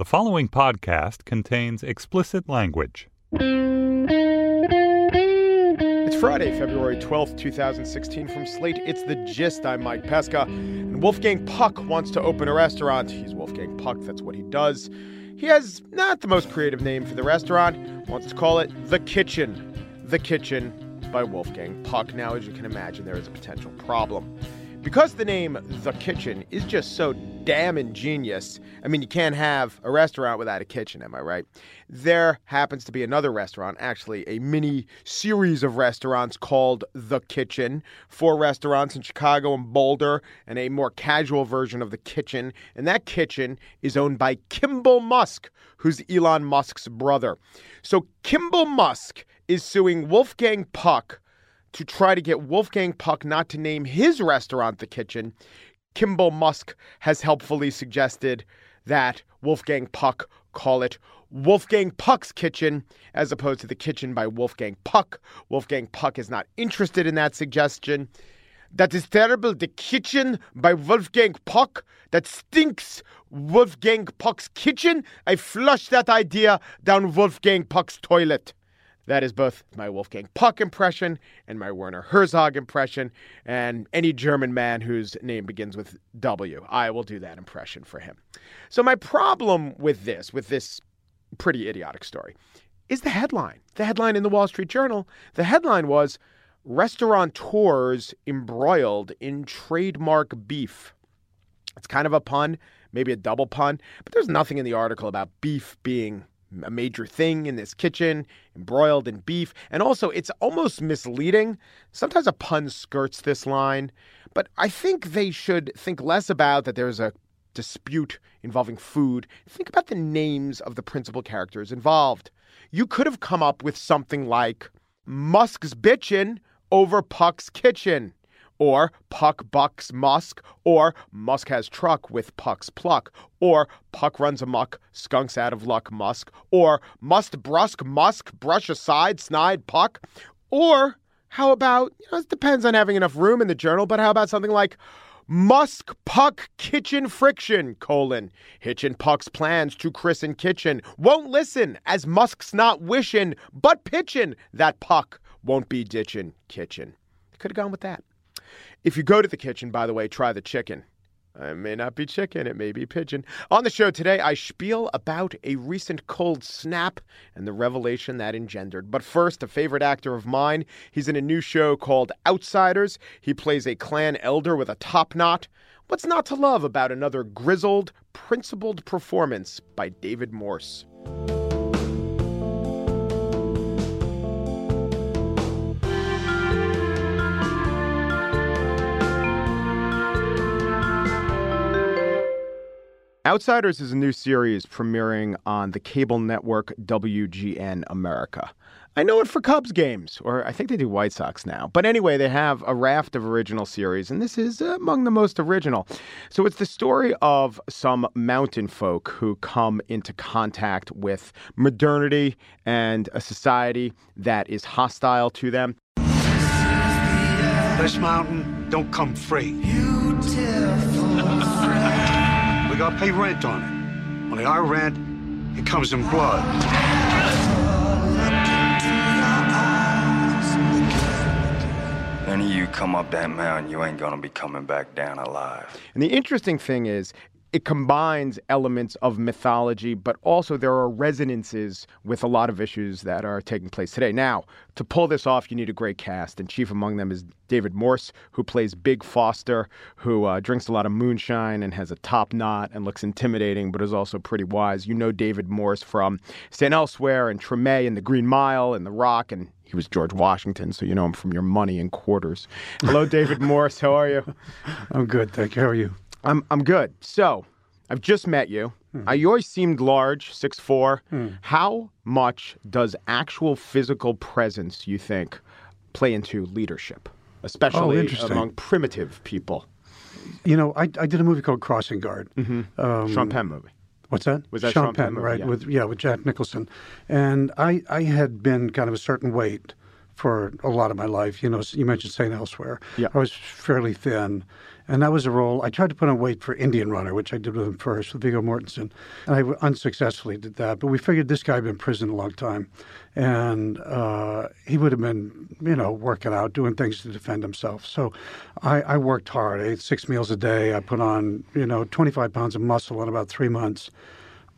The following podcast contains explicit language. It's Friday, February 12th, 2016. From Slate, it's The Gist. I'm Mike Pesca. And Wolfgang Puck wants to open a restaurant. He's Wolfgang Puck, that's what he does. He has not the most creative name for the restaurant, wants to call it The Kitchen. The Kitchen by Wolfgang Puck. Now, as you can imagine, there is a potential problem. Because the name The Kitchen is just so damn ingenious. I mean, you can't have a restaurant without a kitchen, am I right? There happens to be another restaurant, actually, a mini series of restaurants called The Kitchen. Four restaurants in Chicago and Boulder, and a more casual version of The Kitchen. And that kitchen is owned by Kimball Musk, who's Elon Musk's brother. So Kimball Musk is suing Wolfgang Puck to try to get Wolfgang Puck not to name his restaurant the kitchen. Kimball Musk has helpfully suggested that Wolfgang Puck call it Wolfgang Puck's Kitchen as opposed to the kitchen by Wolfgang Puck. Wolfgang Puck is not interested in that suggestion. That is terrible. The kitchen by Wolfgang Puck that stinks. Wolfgang Puck's kitchen. I flushed that idea down Wolfgang Puck's toilet. That is both my Wolfgang Puck impression and my Werner Herzog impression, and any German man whose name begins with W. I will do that impression for him. So, my problem with this, with this pretty idiotic story, is the headline. The headline in the Wall Street Journal. The headline was Restaurateurs embroiled in trademark beef. It's kind of a pun, maybe a double pun, but there's nothing in the article about beef being a major thing in this kitchen, embroiled in beef. And also, it's almost misleading. Sometimes a pun skirts this line, but I think they should think less about that there's a dispute involving food. Think about the names of the principal characters involved. You could have come up with something like Musk's Bitchin' over Puck's Kitchen or Puck bucks Musk, or Musk has truck with Puck's pluck, or Puck runs amok, skunks out of luck Musk, or must brusque Musk brush aside snide Puck, or how about, you know, it depends on having enough room in the journal, but how about something like Musk Puck Kitchen Friction, colon, Hitchin Puck's plans to christen kitchen, won't listen as Musk's not wishing, but pitchin' that Puck won't be ditchin' kitchen. Could have gone with that. If you go to the kitchen, by the way, try the chicken. It may not be chicken, it may be pigeon. On the show today, I spiel about a recent cold snap and the revelation that engendered. But first, a favorite actor of mine. He's in a new show called Outsiders. He plays a clan elder with a top knot. What's not to love about another grizzled, principled performance by David Morse? Outsiders is a new series premiering on the cable network WGN America. I know it for Cubs games, or I think they do White Sox now. But anyway, they have a raft of original series, and this is uh, among the most original. So it's the story of some mountain folk who come into contact with modernity and a society that is hostile to them. This mountain don't come free. we gotta pay rent on it. Only our rent, it comes in blood. Any of you come up that mountain, you ain't gonna be coming back down alive. And the interesting thing is, it combines elements of mythology, but also there are resonances with a lot of issues that are taking place today. Now, to pull this off, you need a great cast, and chief among them is David Morse, who plays Big Foster, who uh, drinks a lot of moonshine and has a top knot and looks intimidating, but is also pretty wise. You know David Morse from St. Elsewhere and Treme and The Green Mile and The Rock, and he was George Washington, so you know him from your money and quarters. Hello, David Morse. How are you? I'm good, thank you. How are you? I'm I'm good. So I've just met you. Hmm. Uh, you always seemed large, six four. How much does actual physical presence, you think, play into leadership, especially Oh, among primitive people? You know, I, I did a movie called Crossing Guard. Um, Sean Penn movie. What's that? Was that Sean, Sean Penn Penn, movie? right? Yeah. With yeah, with Jack Nicholson, and I I had been kind of a certain weight for a lot of my life. You know, you mentioned St. Elsewhere. Yeah. I was fairly thin, and that was a role. I tried to put on weight for Indian Runner, which I did with him first with Viggo Mortensen, and I unsuccessfully did that. But we figured this guy had been in prison a long time, and uh, he would have been, you know, working out, doing things to defend himself. So I, I worked hard. I ate six meals a day. I put on, you know, 25 pounds of muscle in about three months.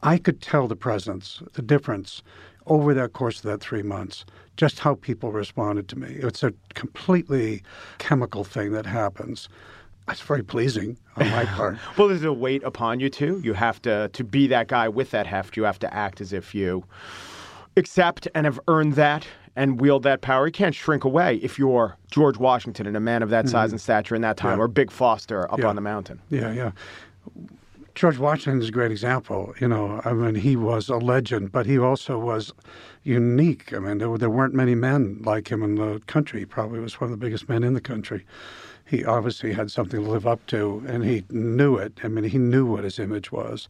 I could tell the presence, the difference over that course of that three months, just how people responded to me. It's a completely chemical thing that happens. It's very pleasing on my part. Well, there's a weight upon you too. You have to to be that guy with that heft. You have to act as if you accept and have earned that and wield that power. You can't shrink away if you're George Washington and a man of that size and stature in that time, Mm-hmm. Yeah. or Big Foster up Yeah. on the mountain. Yeah, yeah. George Washington is a great example. You know, I mean, he was a legend, but he also was unique. I mean, there, there weren't many men like him in the country. He probably was one of the biggest men in the country. He obviously had something to live up to, and he knew it. I mean, he knew what his image was,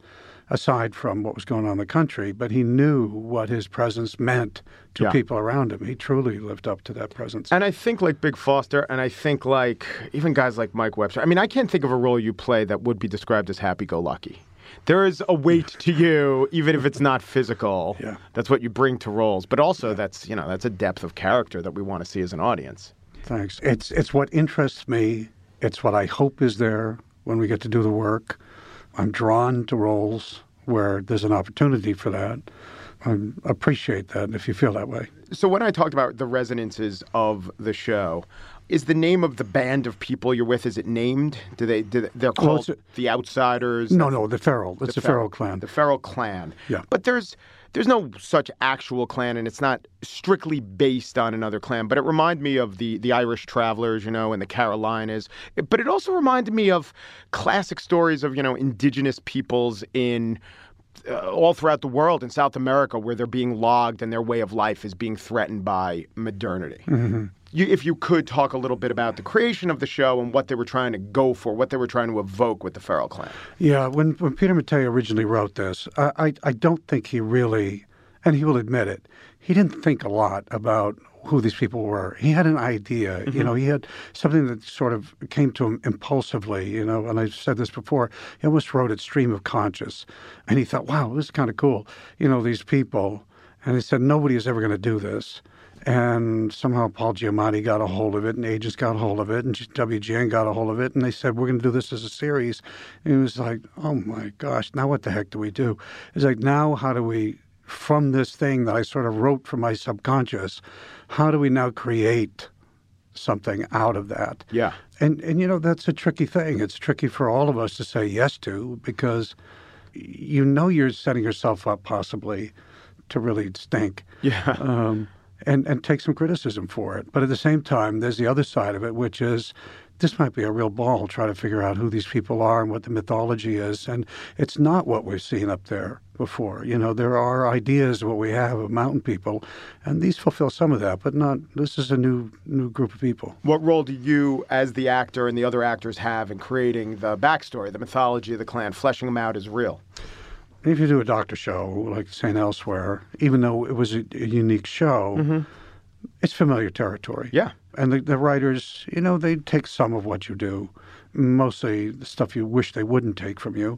aside from what was going on in the country, but he knew what his presence meant to Yeah. people around him. He truly lived up to that presence. And I think like Big Foster, and I think like even guys like Mike Webster. I mean, I can't think of a role you play that would be described as happy-go-lucky. There is a weight to you, even if it's not physical. Yeah. That's what you bring to roles, but also that's you know that's a depth of character that we want to see as an audience. Thanks. It's it's what interests me. It's what I hope is there when we get to do the work. I'm drawn to roles where there's an opportunity for that. I appreciate that if you feel that way. So when I talked about the resonances of the show, is the name of the band of people you're with is it named? Do they? Do they they're Well, called the Outsiders? No, no, the Feral. It's the, Feral Clan. The Feral Clan. Yeah. But there's there's no such actual clan, and it's not strictly based on another clan. But it reminded me of the the Irish Travelers, you know, in the Carolinas. But it also reminded me of classic stories of you know indigenous peoples in. Uh, all throughout the world in South America, where they're being logged and their way of life is being threatened by modernity. You, if you could talk a little bit about the creation of the show and what they were trying to go for, what they were trying to evoke with the Feral Clan. Yeah, when when Peter Mattei originally wrote this, I, I I don't think he really, and he will admit it, he didn't think a lot about who these people were. He had an idea, you mm-hmm. know, he had something that sort of came to him impulsively, you know, and I've said this before, he almost wrote it stream of conscious. And he thought, wow, this is kind of cool, you know, these people. And he said, nobody is ever going to do this. And somehow Paul Giamatti got a hold of it, and Agents got a hold of it, and WGN got a hold of it, and they said, We're going to do this as a series. And it was like, Oh my gosh, now what the heck do we do? It's like, now how do we, from this thing that I sort of wrote from my subconscious, how do we now create something out of that? Yeah. And and you know that's a tricky thing. It's tricky for all of us to say yes to because you know you're setting yourself up possibly to really stink. Yeah. Um, and and take some criticism for it. But at the same time, there's the other side of it, which is this might be a real ball try to figure out who these people are and what the mythology is. And it's not what we've seen up there before. You know, there are ideas of what we have of mountain people, and these fulfill some of that, but not. This is a new new group of people. What role do you, as the actor and the other actors, have in creating the backstory, the mythology of the clan, fleshing them out as real? If you do a doctor show like St. Elsewhere, even though it was a, a unique show, mm-hmm. it's familiar territory. Yeah. And the, the writers, you know, they take some of what you do, mostly the stuff you wish they wouldn't take from you,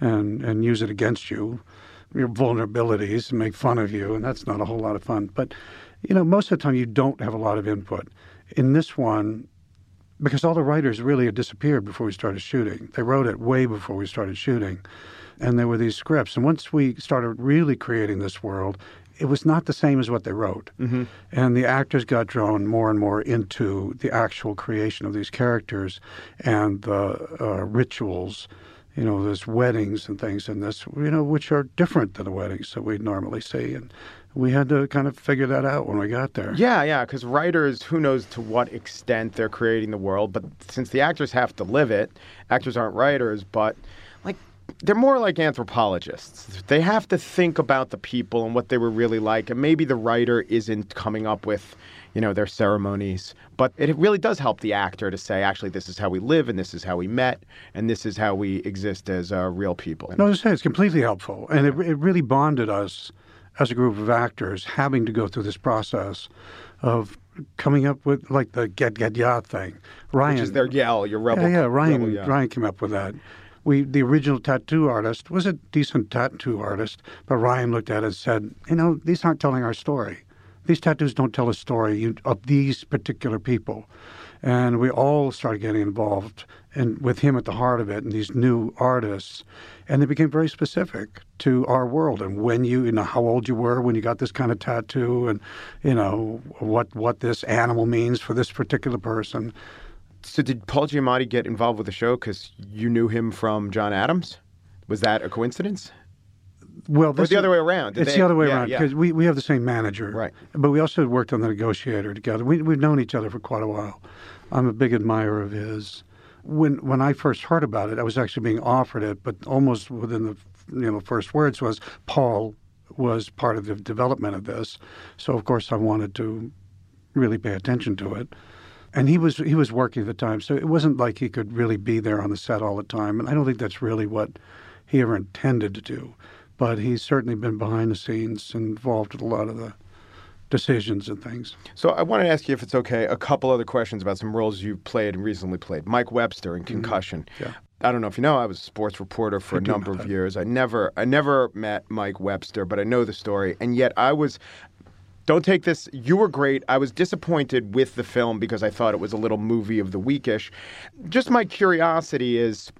and, and use it against you, your vulnerabilities, and make fun of you, and that's not a whole lot of fun. But, you know, most of the time you don't have a lot of input. In this one, because all the writers really had disappeared before we started shooting. They wrote it way before we started shooting. And there were these scripts. And once we started really creating this world, it was not the same as what they wrote. Mm-hmm. And the actors got drawn more and more into the actual creation of these characters and the uh, rituals. You know, there's weddings and things in this, you know, which are different than the weddings that we normally see. And we had to kind of figure that out when we got there. Yeah, yeah, because writers, who knows to what extent they're creating the world, but since the actors have to live it, actors aren't writers, but like they're more like anthropologists. They have to think about the people and what they were really like, and maybe the writer isn't coming up with, you know, their ceremonies, but it really does help the actor to say, actually, this is how we live, and this is how we met, and this is how we exist as uh, real people. No, I say it's completely helpful, and it, it really bonded us as a group of actors having to go through this process of coming up with like the get get ya thing. Ryan, Which is their yell, your rebel. yeah, yeah. Ryan, rebel yell. Ryan came up with that. We, the original tattoo artist was a decent tattoo artist, but Ryan looked at it and said, "You know, these aren't telling our story. These tattoos don't tell a story of these particular people." And we all started getting involved, and with him at the heart of it, and these new artists, and they became very specific to our world and when you, you know, how old you were when you got this kind of tattoo, and you know what what this animal means for this particular person. So did Paul Giamatti get involved with the show because you knew him from John Adams? Was that a coincidence? Well, Or the other way around? Did It's they- the other way yeah, around yeah. because we, we have the same manager, Right. But we also worked on the negotiator together. We we've known each other for quite a while. I'm a big admirer of his. When when I first heard about it, I was actually being offered it, but almost within the you know first words was Paul was part of the development of this. So of course I wanted to really pay attention to it. And he was he was working at the time, so it wasn't like he could really be there on the set all the time. And I don't think that's really what he ever intended to do. But he's certainly been behind the scenes and involved with a lot of the decisions and things. So I want to ask you if it's okay. A couple other questions about some roles you've played and recently played. Mike Webster in mm-hmm. Concussion. Yeah. I don't know if you know, I was a sports reporter for a number of years. I never, I never met Mike Webster, but I know the story, and yet I was. Don't take this. You were great. I was disappointed with the film because I thought it was a little movie of the weekish. Just my curiosity is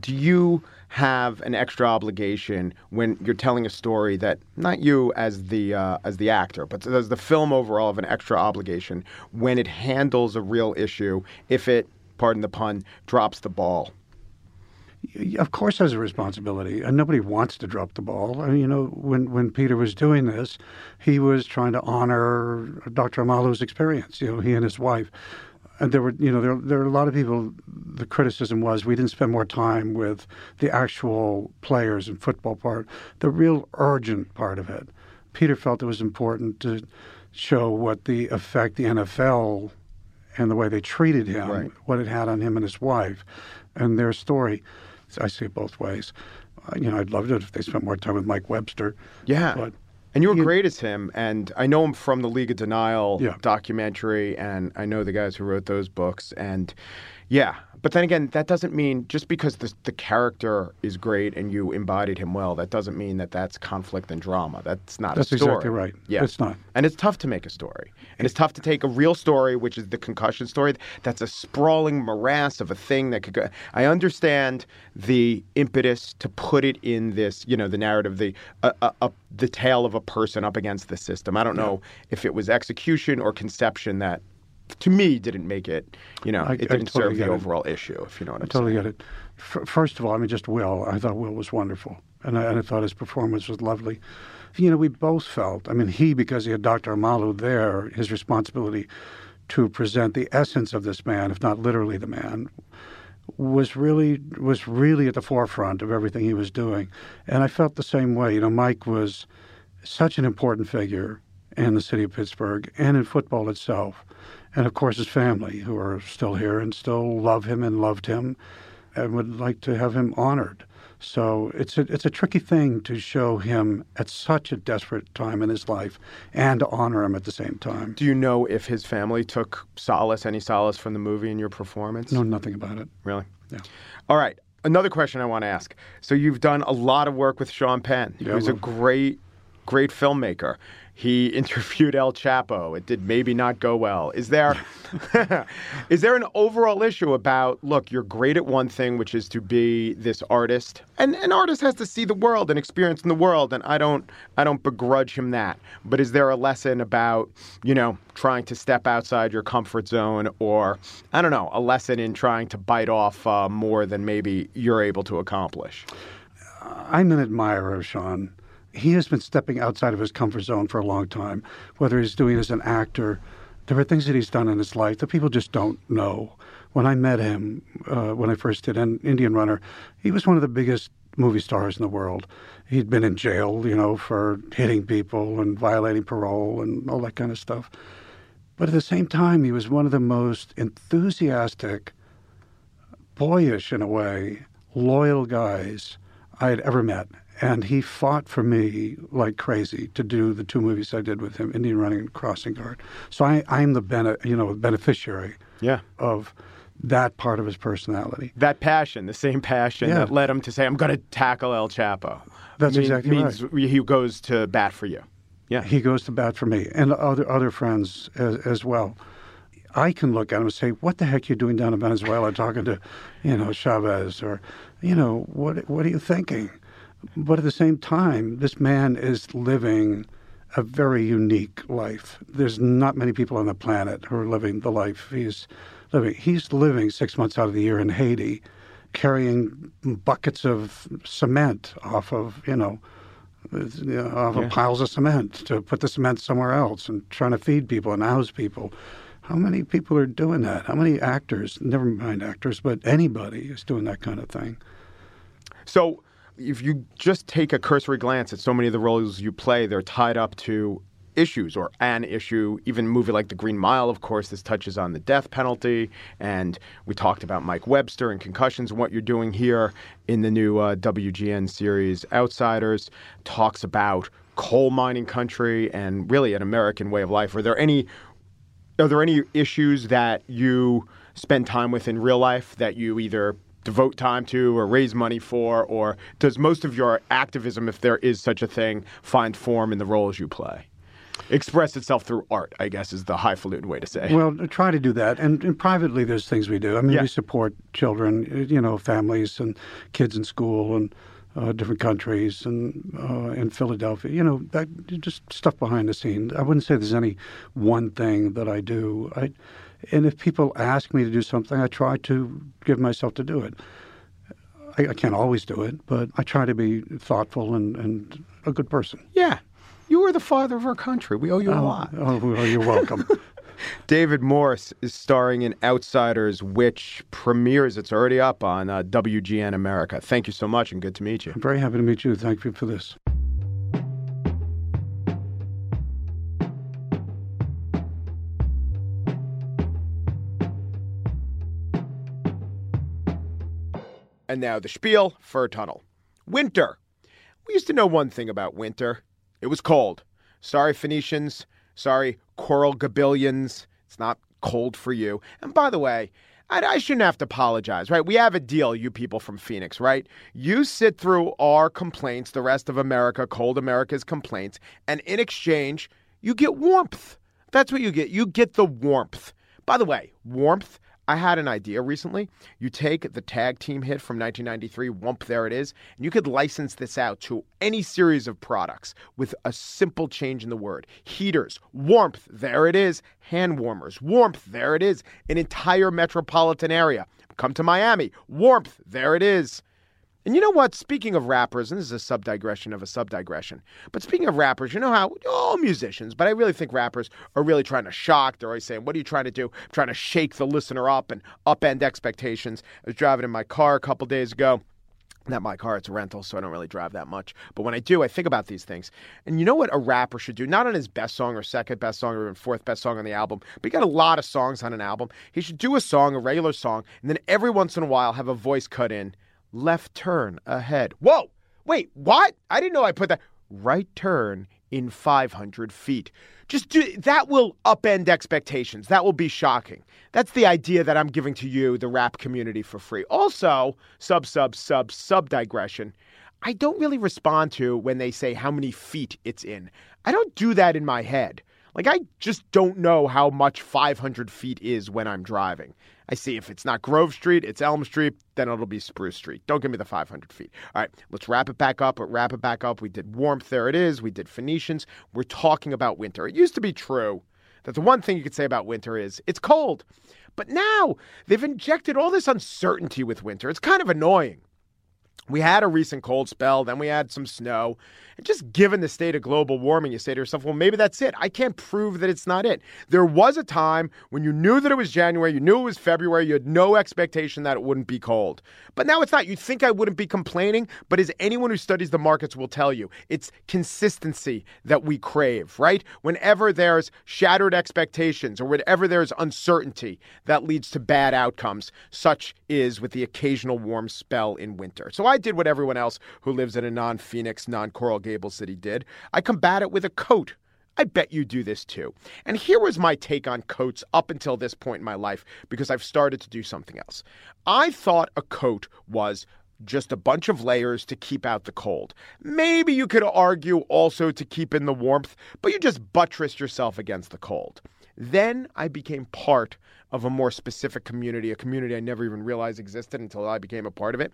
do you have an extra obligation when you're telling a story that not you as the uh, as the actor, but as the film overall have an extra obligation when it handles a real issue if it, pardon the pun, drops the ball? Of course, has a responsibility, and nobody wants to drop the ball. I mean, you know, when when Peter was doing this, he was trying to honor Dr. Omalu's experience. You know, he and his wife. And there were, you know, there, there were a lot of people. The criticism was we didn't spend more time with the actual players and football part, the real urgent part of it. Peter felt it was important to show what the effect the NFL and the way they treated him, Right. what it had on him and his wife, and their story. I see it both ways. Uh, you know, I'd love it if they spent more time with Mike Webster. Yeah. But and you were great as him, and I know him from the League of Denial Yeah. documentary, and I know the guys who wrote those books, and yeah. But then again, that doesn't mean just because the the character is great and you embodied him well, that doesn't mean that that's conflict and drama. That's not That's a story. exactly right. Yeah, It's not. and it's tough to make a story, and it's tough to take a real story, which is the concussion story. That's a sprawling morass of a thing that could go. I understand the impetus to put it in this, you know, the narrative, the uh, uh, uh, the tale of a person up against the system. I don't know if it was execution or conception that, to me, didn't make it. You know, I- it didn't totally serve the it. overall issue. If you know what I I'm totally saying. get it. F- first of all, I mean, just Will. I thought Will was wonderful, and I, and I thought his performance was lovely. You know, we both felt. I mean, he because he had Dr. Omalu there, his responsibility to present the essence of this man, if not literally the man, was really was really at the forefront of everything he was doing. And I felt the same way. You know, Mike was such an important figure in the city of Pittsburgh and in football itself. And of course, his family, who are still here and still love him and loved him and would like to have him honored. So it's a, it's a tricky thing to show him at such a desperate time in his life and to honor him at the same time. Do you know if his family took solace, any solace from the movie in your performance? Know nothing about it. Really? Yeah. All right. Another question I want to ask. So you've done a lot of work with Sean Penn, Yeah, who's a great, great filmmaker. He interviewed El Chapo. It did maybe not go well. Is there is there an overall issue about look, you're great at one thing, which is to be this artist, and an artist has to see the world and experience in the world, and I don't I don't begrudge him that. But is there a lesson about you know trying to step outside your comfort zone, or I don't know, a lesson in trying to bite off uh, more than maybe you're able to accomplish? I'm an admirer of Sean he has been stepping outside of his comfort zone for a long time, whether he's doing it as an actor. There are things that he's done in his life that people just don't know. When I met him, uh, when I first did an Indian Runner, he was one of the biggest movie stars in the world. He'd been in jail, you know, for hitting people and violating parole and all that kind of stuff. But at the same time, he was one of the most enthusiastic, boyish in a way, loyal guys I had ever met and he fought for me like crazy to do the two movies I did with him, Indian Running and Crossing Guard. So I, I'm the bene, you know beneficiary yeah. of that part of his personality. That passion, the same passion yeah. that led him to say, "I'm going to tackle El Chapo." That's mean, exactly means right. He goes to bat for you. Yeah, he goes to bat for me and other other friends as, as well. I can look at him and say, "What the heck are you doing down in Venezuela, talking to, you know, Chavez, or, you know, what what are you thinking?" But at the same time, this man is living a very unique life. There's not many people on the planet who are living the life he's living. He's living six months out of the year in Haiti, carrying buckets of cement off of, you know, off yeah. of piles of cement to put the cement somewhere else and trying to feed people and house people. How many people are doing that? How many actors, never mind actors, but anybody is doing that kind of thing? So, if you just take a cursory glance at so many of the roles you play, they're tied up to issues or an issue. Even a movie like The Green Mile, of course, this touches on the death penalty. And we talked about Mike Webster and concussions and what you're doing here in the new uh, WGN series Outsiders talks about coal mining country and really an American way of life. Are there any are there any issues that you spend time with in real life that you either devote time to or raise money for? Or does most of your activism, if there is such a thing, find form in the roles you play? Express itself through art, I guess, is the highfalutin way to say. Well, try to do that, and, and privately, there's things we do. I mean, yeah. we support children, you know, families and kids in school and uh, different countries and uh, in Philadelphia. You know, that just stuff behind the scenes. I wouldn't say there's any one thing that I do. I and if people ask me to do something, I try to give myself to do it. I, I can't always do it, but I try to be thoughtful and, and a good person. Yeah. You are the father of our country. We owe you a oh, lot. Oh, well, you're welcome. David Morse is starring in Outsiders, which premieres. It's already up on uh, WGN America. Thank you so much and good to meet you. I'm very happy to meet you. Thank you for this. And now the spiel fur tunnel. Winter. We used to know one thing about winter it was cold. Sorry, Phoenicians. Sorry, Coral Gabillions. It's not cold for you. And by the way, I, I, shouldn't have to apologize, right? We have a deal, you people from Phoenix, right? You sit through our complaints, the rest of America, cold America's complaints, and in exchange, you get warmth. That's what you get. You get the warmth. By the way, warmth I had an idea recently. You take the tag team hit from 1993, Whoomp, there it is, and you could license this out to any series of products with a simple change in the word. Heaters, warmth, there it is. Hand warmers, warmth, there it is. An entire metropolitan area. Come to Miami, warmth, there it is. And you know what? Speaking of rappers, and this is a sub digression of a sub digression, but speaking of rappers, you know how all musicians, but I really think rappers are really trying to shock. They're always saying, What are you trying to do? I'm trying to shake the listener up and upend expectations. I was driving in my car a couple days ago. Not my car, it's a rental, so I don't really drive that much. But when I do, I think about these things. And you know what a rapper should do? Not on his best song or second best song or even fourth best song on the album, but he got a lot of songs on an album. He should do a song, a regular song, and then every once in a while have a voice cut in left turn ahead. Whoa! Wait, what? I didn't know I put that. Right turn in 500 feet. Just do that will upend expectations. That will be shocking. That's the idea that I'm giving to you, the rap community, for free. Also, sub, sub, sub, sub digression. I don't really respond to when they say how many feet it's in. I don't do that in my head. Like, I just don't know how much 500 feet is when I'm driving. I see if it's not Grove Street, it's Elm Street, then it'll be Spruce Street. Don't give me the 500 feet. All right, let's wrap it back up. But wrap it back up. We did warmth. There it is. We did Phoenicians. We're talking about winter. It used to be true that the one thing you could say about winter is it's cold. But now they've injected all this uncertainty with winter. It's kind of annoying. We had a recent cold spell, then we had some snow. And just given the state of global warming, you say to yourself, well, maybe that's it. I can't prove that it's not it. There was a time when you knew that it was January, you knew it was February, you had no expectation that it wouldn't be cold. But now it's not. You'd think I wouldn't be complaining, but as anyone who studies the markets will tell you, it's consistency that we crave, right? Whenever there's shattered expectations or whenever there's uncertainty, that leads to bad outcomes. Such is with the occasional warm spell in winter. So I did what everyone else who lives in a non Phoenix, non Coral Gables city did. I combat it with a coat. I bet you do this too. And here was my take on coats up until this point in my life because I've started to do something else. I thought a coat was just a bunch of layers to keep out the cold. Maybe you could argue also to keep in the warmth, but you just buttressed yourself against the cold. Then I became part of a more specific community, a community I never even realized existed until I became a part of it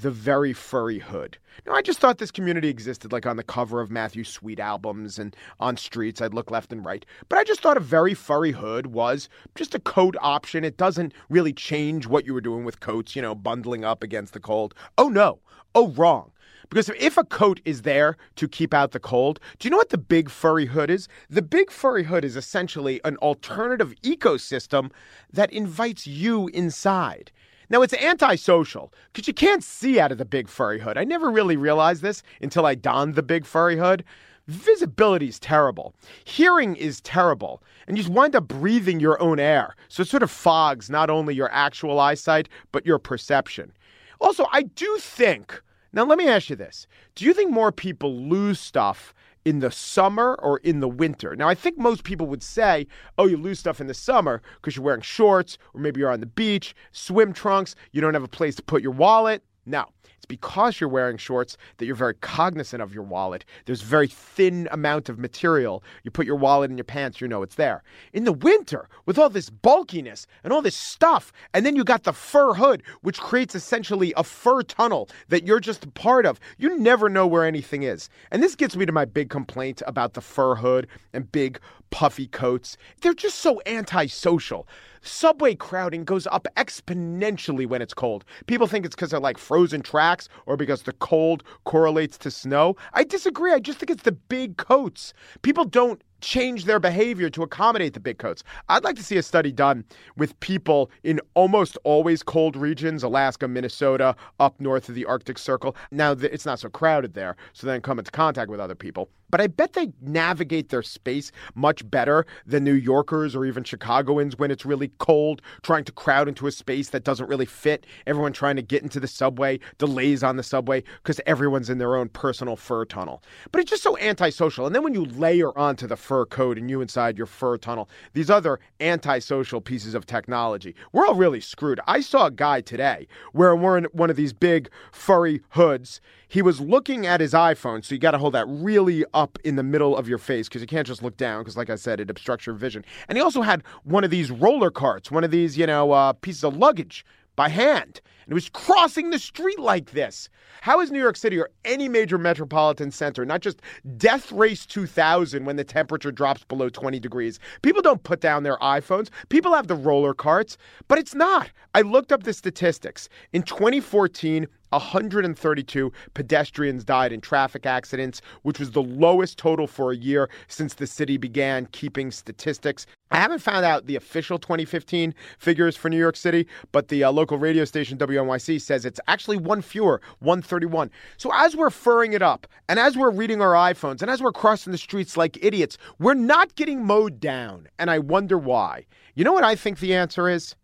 the very furry hood. Now, I just thought this community existed like on the cover of Matthew Sweet albums and on streets. I'd look left and right. But I just thought a very furry hood was just a coat option. It doesn't really change what you were doing with coats, you know, bundling up against the cold. Oh, no. Oh, wrong. Because if a coat is there to keep out the cold, do you know what the big furry hood is? The big furry hood is essentially an alternative ecosystem that invites you inside. Now, it's antisocial because you can't see out of the big furry hood. I never really realized this until I donned the big furry hood. Visibility is terrible. Hearing is terrible. And you just wind up breathing your own air. So it sort of fogs not only your actual eyesight, but your perception. Also, I do think, now let me ask you this do you think more people lose stuff in the summer or in the winter. Now, I think most people would say, oh, you lose stuff in the summer because you're wearing shorts or maybe you're on the beach, swim trunks, you don't have a place to put your wallet. No, it's because you're wearing shorts that you're very cognizant of your wallet. There's a very thin amount of material. You put your wallet in your pants, you know it's there. In the winter, with all this bulkiness and all this stuff, and then you got the fur hood, which creates essentially a fur tunnel that you're just a part of. You never know where anything is. And this gets me to my big complaint about the fur hood and big puffy coats. They're just so antisocial. Subway crowding goes up exponentially when it's cold. People think it's because they're like frozen tracks or because the cold correlates to snow. I disagree. I just think it's the big coats. People don't change their behavior to accommodate the big coats. I'd like to see a study done with people in almost always cold regions, Alaska, Minnesota, up north of the Arctic Circle. Now, it's not so crowded there, so then come into contact with other people. But I bet they navigate their space much better than New Yorkers or even Chicagoans when it's really cold, trying to crowd into a space that doesn't really fit. Everyone trying to get into the subway, delays on the subway because everyone's in their own personal fur tunnel. But it's just so antisocial. And then when you layer onto the fur coat and you inside your fur tunnel, these other antisocial pieces of technology, we're all really screwed. I saw a guy today wearing one of these big furry hoods. He was looking at his iPhone, so you got to hold that really up in the middle of your face because you can't just look down because, like I said, it obstructs your vision. And he also had one of these roller carts, one of these, you know, uh, pieces of luggage by hand. And it was crossing the street like this. How is New York City or any major metropolitan center not just death race 2000 when the temperature drops below 20 degrees? People don't put down their iPhones. People have the roller carts, but it's not. I looked up the statistics. In 2014, 132 pedestrians died in traffic accidents, which was the lowest total for a year since the city began keeping statistics. I haven't found out the official 2015 figures for New York City, but the uh, local radio station WNYC says it's actually one fewer, 131. So as we're furring it up, and as we're reading our iPhones, and as we're crossing the streets like idiots, we're not getting mowed down. And I wonder why. You know what I think the answer is?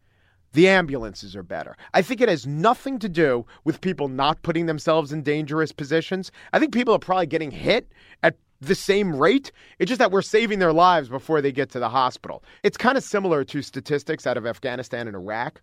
The ambulances are better. I think it has nothing to do with people not putting themselves in dangerous positions. I think people are probably getting hit at the same rate. It's just that we're saving their lives before they get to the hospital. It's kind of similar to statistics out of Afghanistan and Iraq.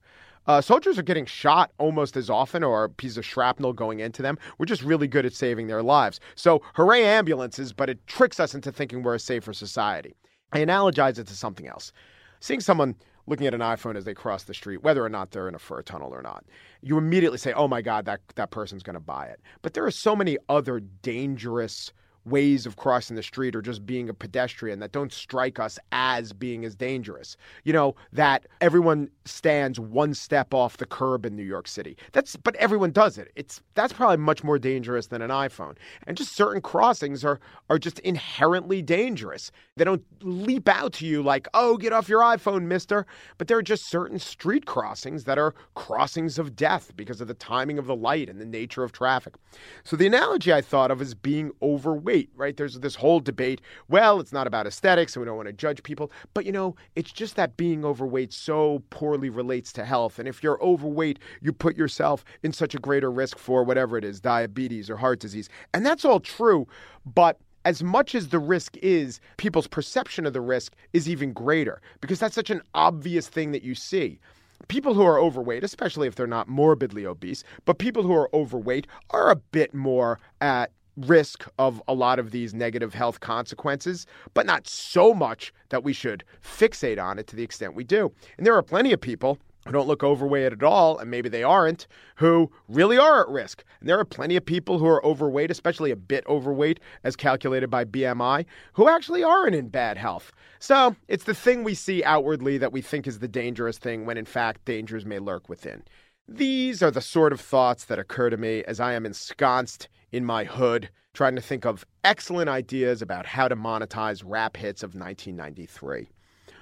Uh, soldiers are getting shot almost as often or a piece of shrapnel going into them. We're just really good at saving their lives. So, hooray ambulances, but it tricks us into thinking we're a safer society. I analogize it to something else. Seeing someone looking at an iPhone as they cross the street, whether or not they're in a fur tunnel or not, you immediately say, oh my God, that, that person's going to buy it. But there are so many other dangerous ways of crossing the street or just being a pedestrian that don't strike us as being as dangerous. You know, that everyone stands one step off the curb in New York City. That's but everyone does it. It's that's probably much more dangerous than an iPhone. And just certain crossings are are just inherently dangerous. They don't leap out to you like, "Oh, get off your iPhone, mister." But there are just certain street crossings that are crossings of death because of the timing of the light and the nature of traffic. So the analogy I thought of is being overweight right? There's this whole debate. Well, it's not about aesthetics and we don't want to judge people. But, you know, it's just that being overweight so poorly relates to health. And if you're overweight, you put yourself in such a greater risk for whatever it is, diabetes or heart disease. And that's all true. But as much as the risk is, people's perception of the risk is even greater because that's such an obvious thing that you see. People who are overweight, especially if they're not morbidly obese, but people who are overweight are a bit more at risk of a lot of these negative health consequences, but not so much that we should fixate on it to the extent we do. And there are plenty of people who don't look overweight at all, and maybe they aren't, who really are at risk. And there are plenty of people who are overweight, especially a bit overweight as calculated by BMI, who actually aren't in bad health. So it's the thing we see outwardly that we think is the dangerous thing when in fact dangers may lurk within. These are the sort of thoughts that occur to me as I am ensconced in my hood, trying to think of excellent ideas about how to monetize rap hits of 1993.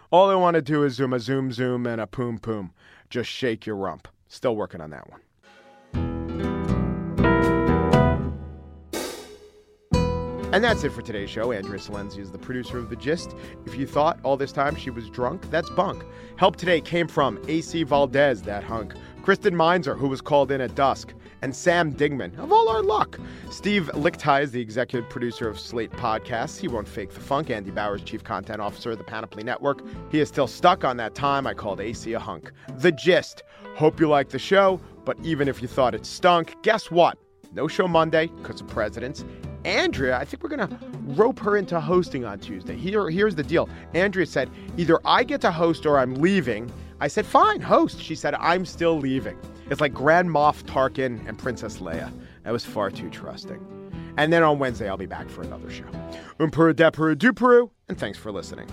All I want to do is zoom a zoom zoom and a poom poom. Just shake your rump. Still working on that one. And that's it for today's show. Andrea Silenzi is the producer of The Gist. If you thought all this time she was drunk, that's bunk. Help today came from AC Valdez, that hunk, Kristen Meinzer, who was called in at dusk, and Sam Dingman, of all our luck. Steve Lickteig is the executive producer of Slate Podcasts. He won't fake the funk. Andy Bowers, chief content officer of the Panoply Network. He is still stuck on that time I called AC a hunk. The Gist. Hope you like the show, but even if you thought it stunk, guess what? No show Monday because of presidents. Andrea, I think we're going to rope her into hosting on Tuesday. Here, here's the deal. Andrea said, either I get to host or I'm leaving. I said, fine, host. She said, I'm still leaving. It's like Grand Moff Tarkin and Princess Leia. That was far too trusting. And then on Wednesday, I'll be back for another show. Umpuru depuru duperu, and thanks for listening.